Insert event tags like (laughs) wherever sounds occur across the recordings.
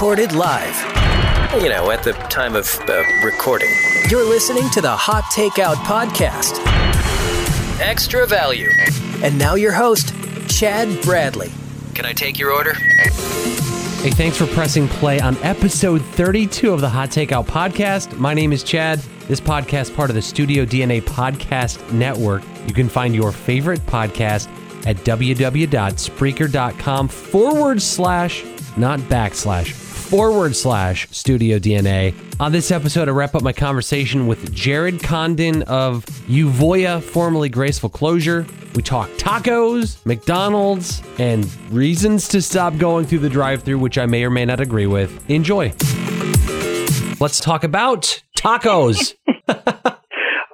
Recorded live. You know, at the time of uh, recording. You're listening to the Hot Takeout Podcast. Extra value. And now your host, Chad Bradley. Can I take your order? Hey, thanks for pressing play on episode 32 of the Hot Takeout Podcast. My name is Chad. This podcast part of the Studio DNA Podcast Network. You can find your favorite podcast at www.spreaker.com forward slash, not backslash, forward slash Studio DNA. On this episode, I wrap up my conversation with Jared Condon of Euvoia, formerly Graceful Closure. We talk tacos, McDonald's, and reasons to stop going through the drive through, which I may or may not agree with. Enjoy. Let's talk about tacos. (laughs) (laughs)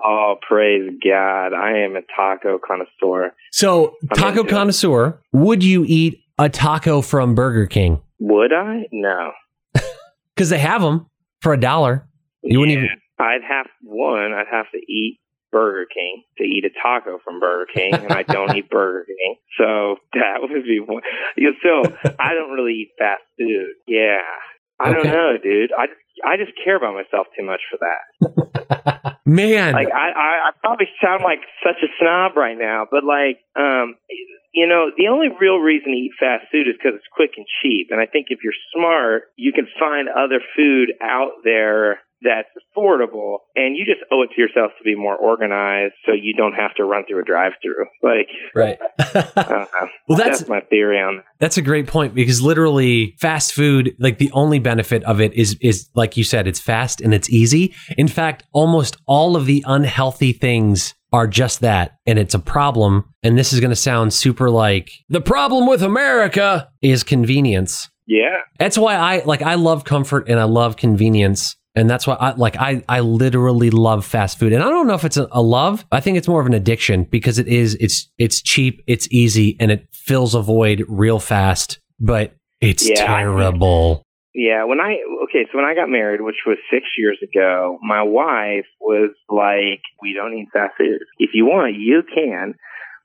Oh, praise God. I am a taco connoisseur. So, I'm taco into it. connoisseur, would you eat a taco from Burger King? Would I? No. Because they have them for a dollar. You wouldn't even. I'd have one, I'd have to eat Burger King to eat a taco from Burger King, and I don't eat Burger King. So that would be one. So I don't really eat fast food. Yeah. I don't know, dude. I just, I just care about myself too much for that. (laughs) Man, like I, I, I probably sound like such a snob right now, but like, um, you know, the only real reason to eat fast food is because it's quick and cheap. And I think if you're smart, you can find other food out there that's affordable, and you just owe it to yourself to be more organized, so you don't have to run through a drive-through. Like, right. I. (laughs) Uh, (laughs) well, that's- that's my theory on. That. that's a great point because literally fast food, like the only benefit of it is is like you said, it's fast and it's easy. In fact, almost all of the unhealthy things are just that, and it's a problem. And this is going to sound super like the problem with America is convenience. Yeah, That's why I like I love comfort and I love convenience. And that's why I like I I literally love fast food. And I don't know if it's a, a love. I think it's more of an addiction because it is it's it's cheap, it's easy, and it fills a void real fast. But it's Yeah. terrible. Yeah, when I okay, so when I got married, which was six years ago, my wife was like, "We don't eat fast food. If you want, you can,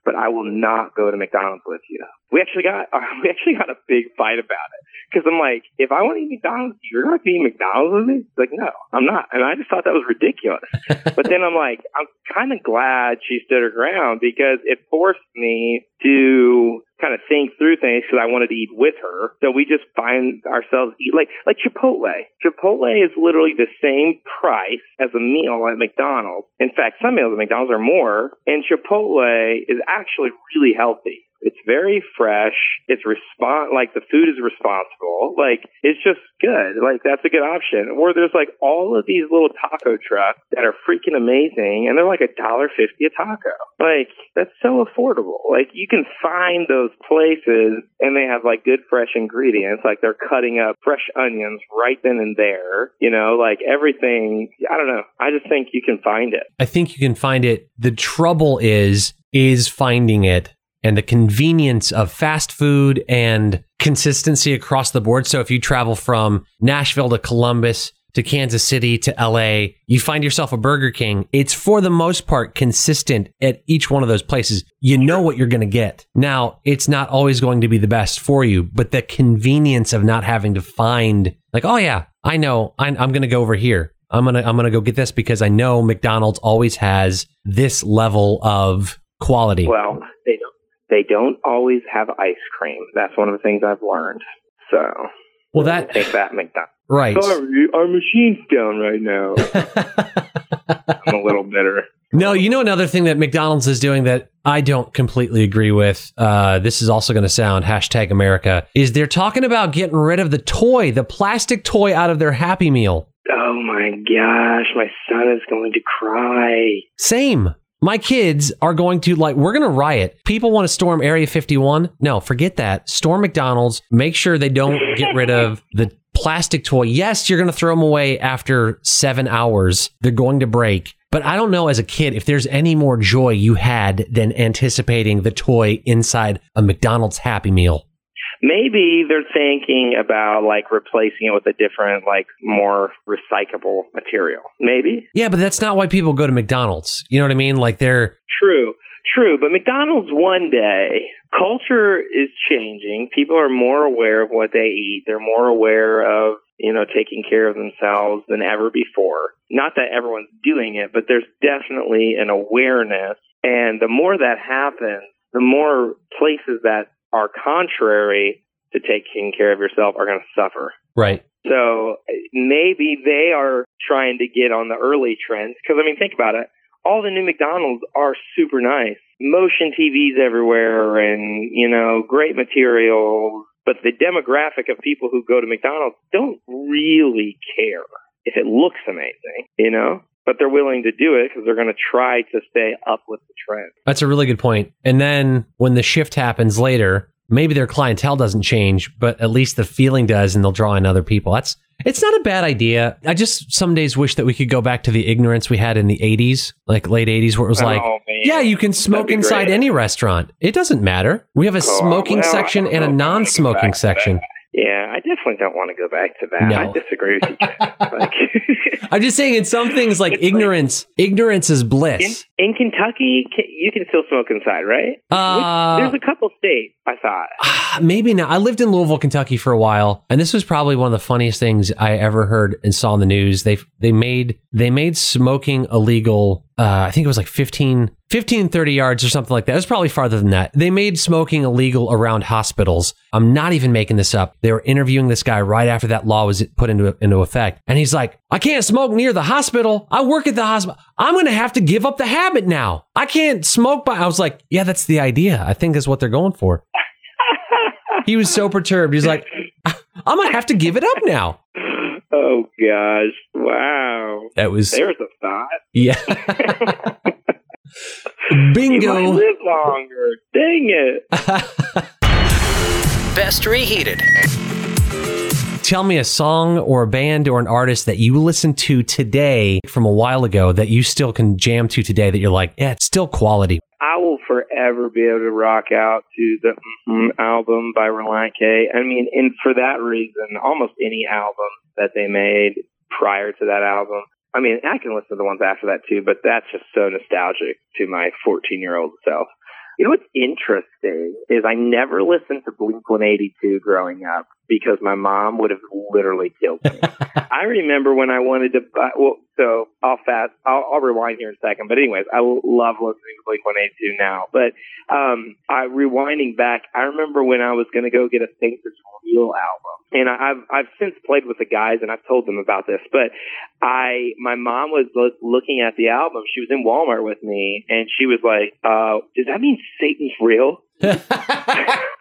but I will not go to McDonald's with you." We actually got (laughs) we actually got a big fight about it because I'm like, if I want to eat McDonald's, you're not going to eat McDonald's with me. She's like, no, I'm not, and I just thought that was ridiculous. (laughs) but then I'm like, I'm kind of glad she stood her ground because it forced me to kind of think through things because I wanted to eat with her. So we just find ourselves eat like like Chipotle. Chipotle is literally the same price as a meal at McDonald's. In fact, some meals at McDonald's are more, and Chipotle is actually really healthy. It's very fresh. It's respon like the food is responsible. Like it's just good. Like that's a good option. Or there's like all of these little taco trucks that are freaking amazing and they're like a dollar fifty a taco. Like that's so affordable. Like you can find those places and they have like good fresh ingredients. Like they're cutting up fresh onions right then and there. You know, like everything I don't know. I just think you can find it. I think you can find it. The trouble is is finding it and the convenience of fast food and consistency across the board. So if you travel from Nashville to Columbus to Kansas City to LA, you find yourself a Burger King. It's for the most part consistent at each one of those places. You know what you're going to get. Now, it's not always going to be the best for you, but the convenience of not having to find like, oh yeah, I know, I'm, I'm going to go over here. I'm gonna I'm gonna go get this because I know McDonald's always has this level of quality. Well, they don't. They don't always have ice cream. That's one of the things I've learned. So Well, that take that, McDonald's. right. Sorry, our machine's down right now. (laughs) I'm a little bitter. No, you know another thing that McDonald's is doing that I don't completely agree with. Uh, this is also going to sound hashtag America. Is they're talking about getting rid of the toy, the plastic toy out of their Happy Meal. Oh my gosh, my son is going to cry. Same. My kids are going to like we're going to riot. People want to storm Area 51. No, forget that. Storm McDonald's. Make sure they don't get rid of the plastic toy. Yes, you're going to throw them away after 7 hours. They're going to break. But I don't know as a kid if there's any more joy you had than anticipating the toy inside a McDonald's Happy Meal. Maybe they're thinking about like replacing it with a different, like more recyclable material. Maybe. Yeah, but that's not why people go to McDonald's. You know what I mean? Like they're True, true. But McDonald's one day, culture is changing. People are more aware of what they eat. They're more aware of, you know, taking care of themselves than ever before. Not that everyone's doing it, but there's definitely an awareness. And the more that happens, the more places that are contrary to taking care of yourself are going to suffer. right. So maybe they are trying to get on the early trends. Because, I mean, think about it. All the new McDonald's are super nice. Motion TVs everywhere and, you know, great materials. But the demographic of people who go to McDonald's don't really care if it looks amazing, you know? But they're willing to do it because they're going to try to stay up with the trend. That's a really good point. And then when the shift happens later, maybe their clientele doesn't change, but at least the feeling does and they'll draw in other people. That's it's not a bad idea. I just some days wish that we could go back to the ignorance we had in the 80s, like late 80s where it was oh, like, Oh, man. yeah, you can smoke inside great. any restaurant. It doesn't matter. We have a Oh, smoking well, section and a know if I wanna go non-smoking section. Yeah, I definitely don't want to go back to that. No. I disagree with you. Like, (laughs) I'm just saying in some things like It's like- ignorance, ignorance is bliss. in Kentucky, you can still smoke inside, right? Uh, There's a couple states, I thought. (sighs) Maybe not. I lived in Louisville, Kentucky for a while, and this was probably one of the funniest things I ever heard and saw in the news. They they made they made smoking illegal. Uh, I think it was like 15, 15, 30 yards or something like that. It was probably farther than that. They made smoking illegal around hospitals. I'm not even making this up. They were interviewing this guy right after that law was put into into effect, and he's like, "I can't smoke near the hospital. I work at the hospital. I'm going to have to give up the habit now. I can't smoke." By I was like, "Yeah, that's the idea. I think is what they're going for." (laughs) He was so perturbed. He's like, I'm gonna have to give it up now. Oh gosh! Wow. That was There's a thought. yeah. (laughs) You might Bingo. live longer. Dang it! (laughs) Best reheated. Tell me a song or a band or an artist that you listened to today from a while ago that you still can jam to today that you're like, yeah, it's still quality. I will forever be able to rock out to the mm album by Relient K. I mean, and for that reason, almost any album that they made prior to that album. I mean, I can listen to the ones after that too, but that's just so nostalgic to my 14 year old self. You know what's interesting is I never listened to Blink 182 growing up because my mom would have literally killed me. (laughs) I remember when I wanted to buy, well, so I'll fast, I'll, I'll rewind here in a second. But anyways, I love listening to Blink 182 now. But, um, I rewinding back, I remember when I was going to go get a Sanctus Real album. And I, I've, I've since played with the guys and I've told them about this, but I, my mom was lo- looking at the album. She was in Walmart with me and she was like, uh, does that mean Satan's real? (laughs) (laughs)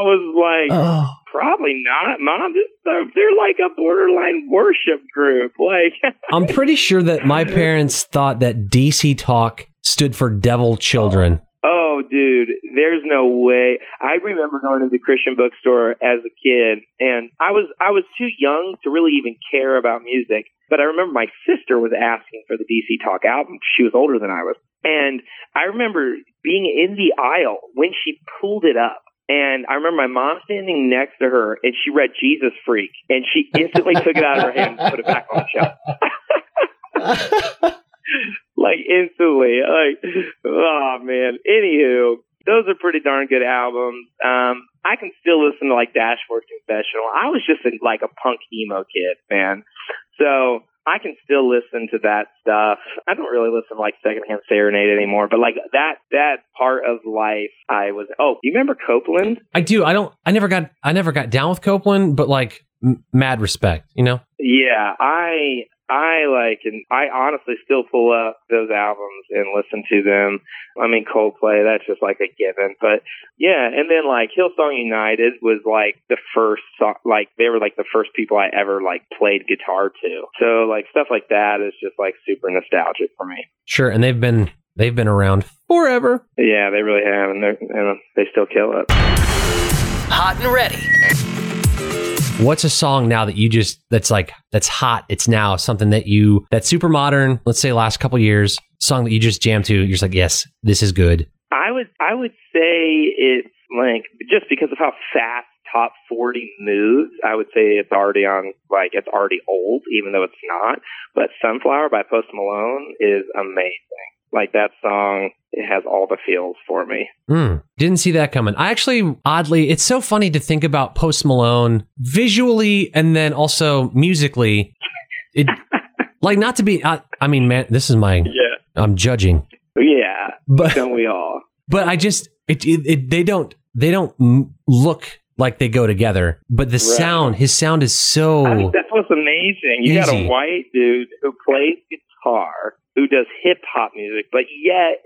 I was like, oh. Probably not, Mom. They're, they're like a borderline worship group. Like, (laughs) I'm pretty sure that my parents thought that DC Talk stood for Devil Children. oh, dude, there's no way. I remember going to the Christian bookstore as a kid, and I was I was too young to really even care about music. But I remember my sister was asking for the DC Talk album. She was older than I was, and I remember being in the aisle when she pulled it up. And I remember my mom standing next to her, and she read Jesus Freak, and she instantly took it out of her hand and put it back on the shelf. (laughs) like instantly. Like, oh man. Anywho, those are pretty darn good albums. Um, I can still listen to like Dashboard Confessional. I was just a, like a punk emo kid, man. So I can still listen to that stuff. I don't really listen to like Secondhand Serenade anymore, but like that that part of life, I was. Oh, you remember Copeland? I do. I don't. I never got. I never got down with Copeland, but like m- mad respect. You know. Yeah, I I like, and I honestly still pull up those albums and listen to them. I mean, Coldplay, that's just like a given. But yeah, and then like Hillsong United was like the first song, like they were like the first people I ever like played guitar to. So like stuff like that is just like super nostalgic for me. Sure, and they've been they've been around forever. Yeah, they really have, and, they're, and they still kill it. Hot and ready. What's a song now that you just that's like that's hot? It's now something that you that's super modern. Let's say last couple years, song that you just jam to. You're just like, yes, this is good. I would I would say it's like just because of how fast top 40 moves, I would say it's already on like it's already old, even though it's not. But Sunflower by Post Malone is amazing. Like that song, it has all the feels for me. Mm, didn't see that coming. I actually, oddly, it's so funny to think about Post Malone visually and then also musically. It, (laughs) like, not to be, I, I mean, man, this is my, Yeah. I'm judging, Yeah. but Don't we all? but I just, it, it, it they don't, they don't m- look like they go together. But the sound, his sound is so. I think that's what's amazing. You got a white dude who plays guitar, who does hip hop music, but yet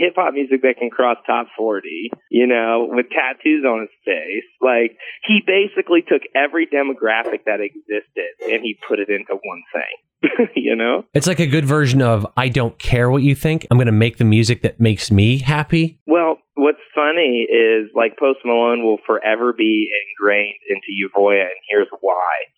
hip hop music that can cross top 40, you know, with tattoos on his face. Like, he basically took every demographic that existed and he put it into one thing, (laughs) you know? It's like a good version of I don't care what you think. I'm going to make the music that makes me happy. Well, what's funny is like Post Malone will forever be ingrained into Euvoia, and here's why.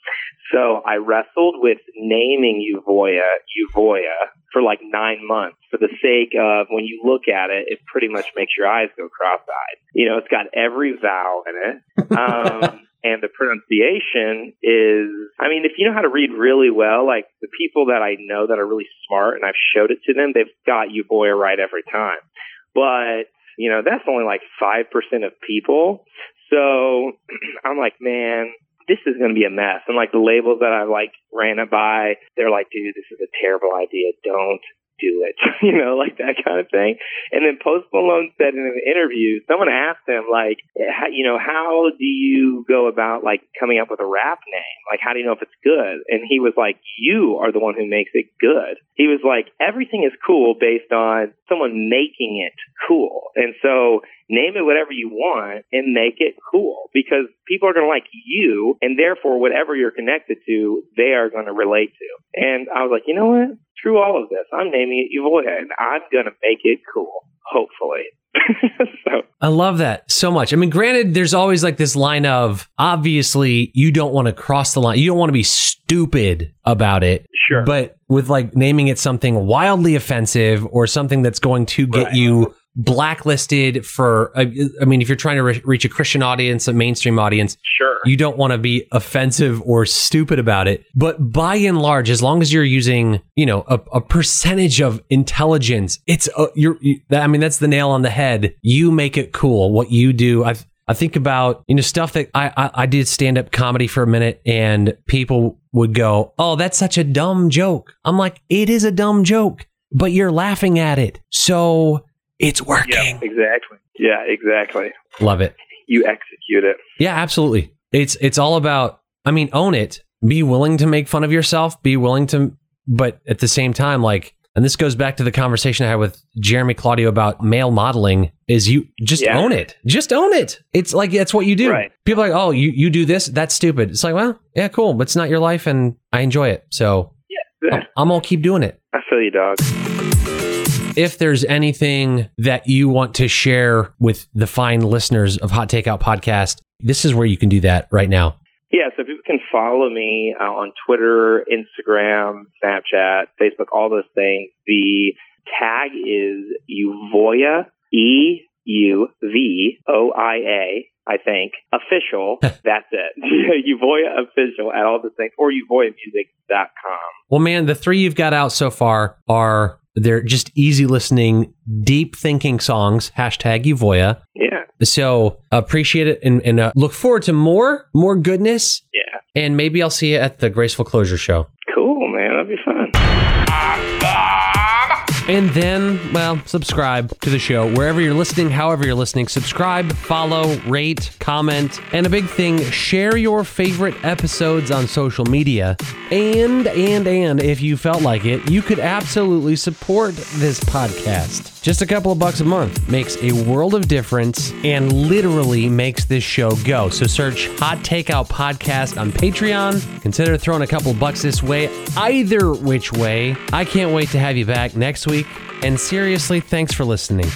So I wrestled with naming Euvoia Euvoia for like nine months for the sake of when you look at it, it pretty much makes your eyes go cross-eyed. You know, it's got every vowel in it. Um, (laughs) and the pronunciation is, I mean, if you know how to read really well, like the people that I know that are really smart and I've showed it to them, they've got Euvoia right every time. But you know, that's only like 5% of people. So (clears throat) I'm like, man, this is going to be a mess. And like the labels that I like ran it by, they're like, dude, this is a terrible idea. Don't do it. (laughs) you know, like that kind of thing. And then Post Malone said in an interview, someone asked him like, how, you know, how do you go about like coming up with a rap name? Like, how do you know if it's good? And he was like, you are the one who makes it good. He was like, everything is cool based on someone making it cool. And so name it whatever you want and make it cool because people are going to like you and therefore whatever you're connected to, they are going to relate to. And I was like, you know what? Through all of this, I'm naming it Euvoia and I'm going to make it cool. Hopefully. (laughs) so I love that so much. I mean, granted, there's always like this line of obviously you don't want to cross the line. You don't want to be stupid about it. Sure. But with like naming it something wildly offensive or something that's going to get Right. you blacklisted for, I I mean, if you're trying to re- reach a Christian audience, a mainstream audience, sure. you don't want to be offensive or stupid about it. But by and large, as long as you're using, you know, a, a percentage of intelligence, it's uh, you're. You, I mean, that's the nail on the head. You make it cool. What you do, I I think about you know stuff that I I, I did stand up comedy for a minute, and people would go, "Oh, that's such a dumb joke." I'm like, "It is a dumb joke, but you're laughing at it, so it's working." yeah, exactly. Yeah, exactly. Love it. You execute it. Yeah, absolutely. It's it's all about I mean, own it. Be willing to make fun of yourself, be willing to but at the same time like and this goes back to the conversation I had with Jeremy Claudio about male modeling is you just Yeah. own it. Just own it. It's like that's what you do. Right. People are like, "Oh, you you do this? That's stupid." It's like, "Well, yeah, cool, but it's not your life and I enjoy it." So, Yeah. I'm going to keep doing it. I feel you, dog. If there's anything that you want to share with the fine listeners of Hot Takeout Podcast, this is where you can do that right now. Yeah, so people can follow me uh, on Twitter, Instagram, Snapchat, Facebook, all those things. The tag is Euvoia, E U V O I A, I think, official. (laughs) That's it. (laughs) Euvoia official at all the things, or euvoiamusic.com. Well, man, the three you've got out so far are they're just easy listening, deep thinking songs. Hashtag Euvoia. Yeah, So appreciate it and, and uh, look forward to more, more goodness. yeah. And maybe I'll see you at the Graceful Closure show. And then, well, subscribe to the show wherever you're listening, however you're listening. Subscribe, follow, rate, comment, and a big thing, share your favorite episodes on social media. And, and, and if you felt like it, you could absolutely support this podcast. Just a couple of bucks a month makes a world of difference and literally makes this show go. So search Hot Takeout Podcast on Patreon. Consider throwing a couple bucks this way, either which way. I can't wait to have you back next week. And seriously, thanks for listening.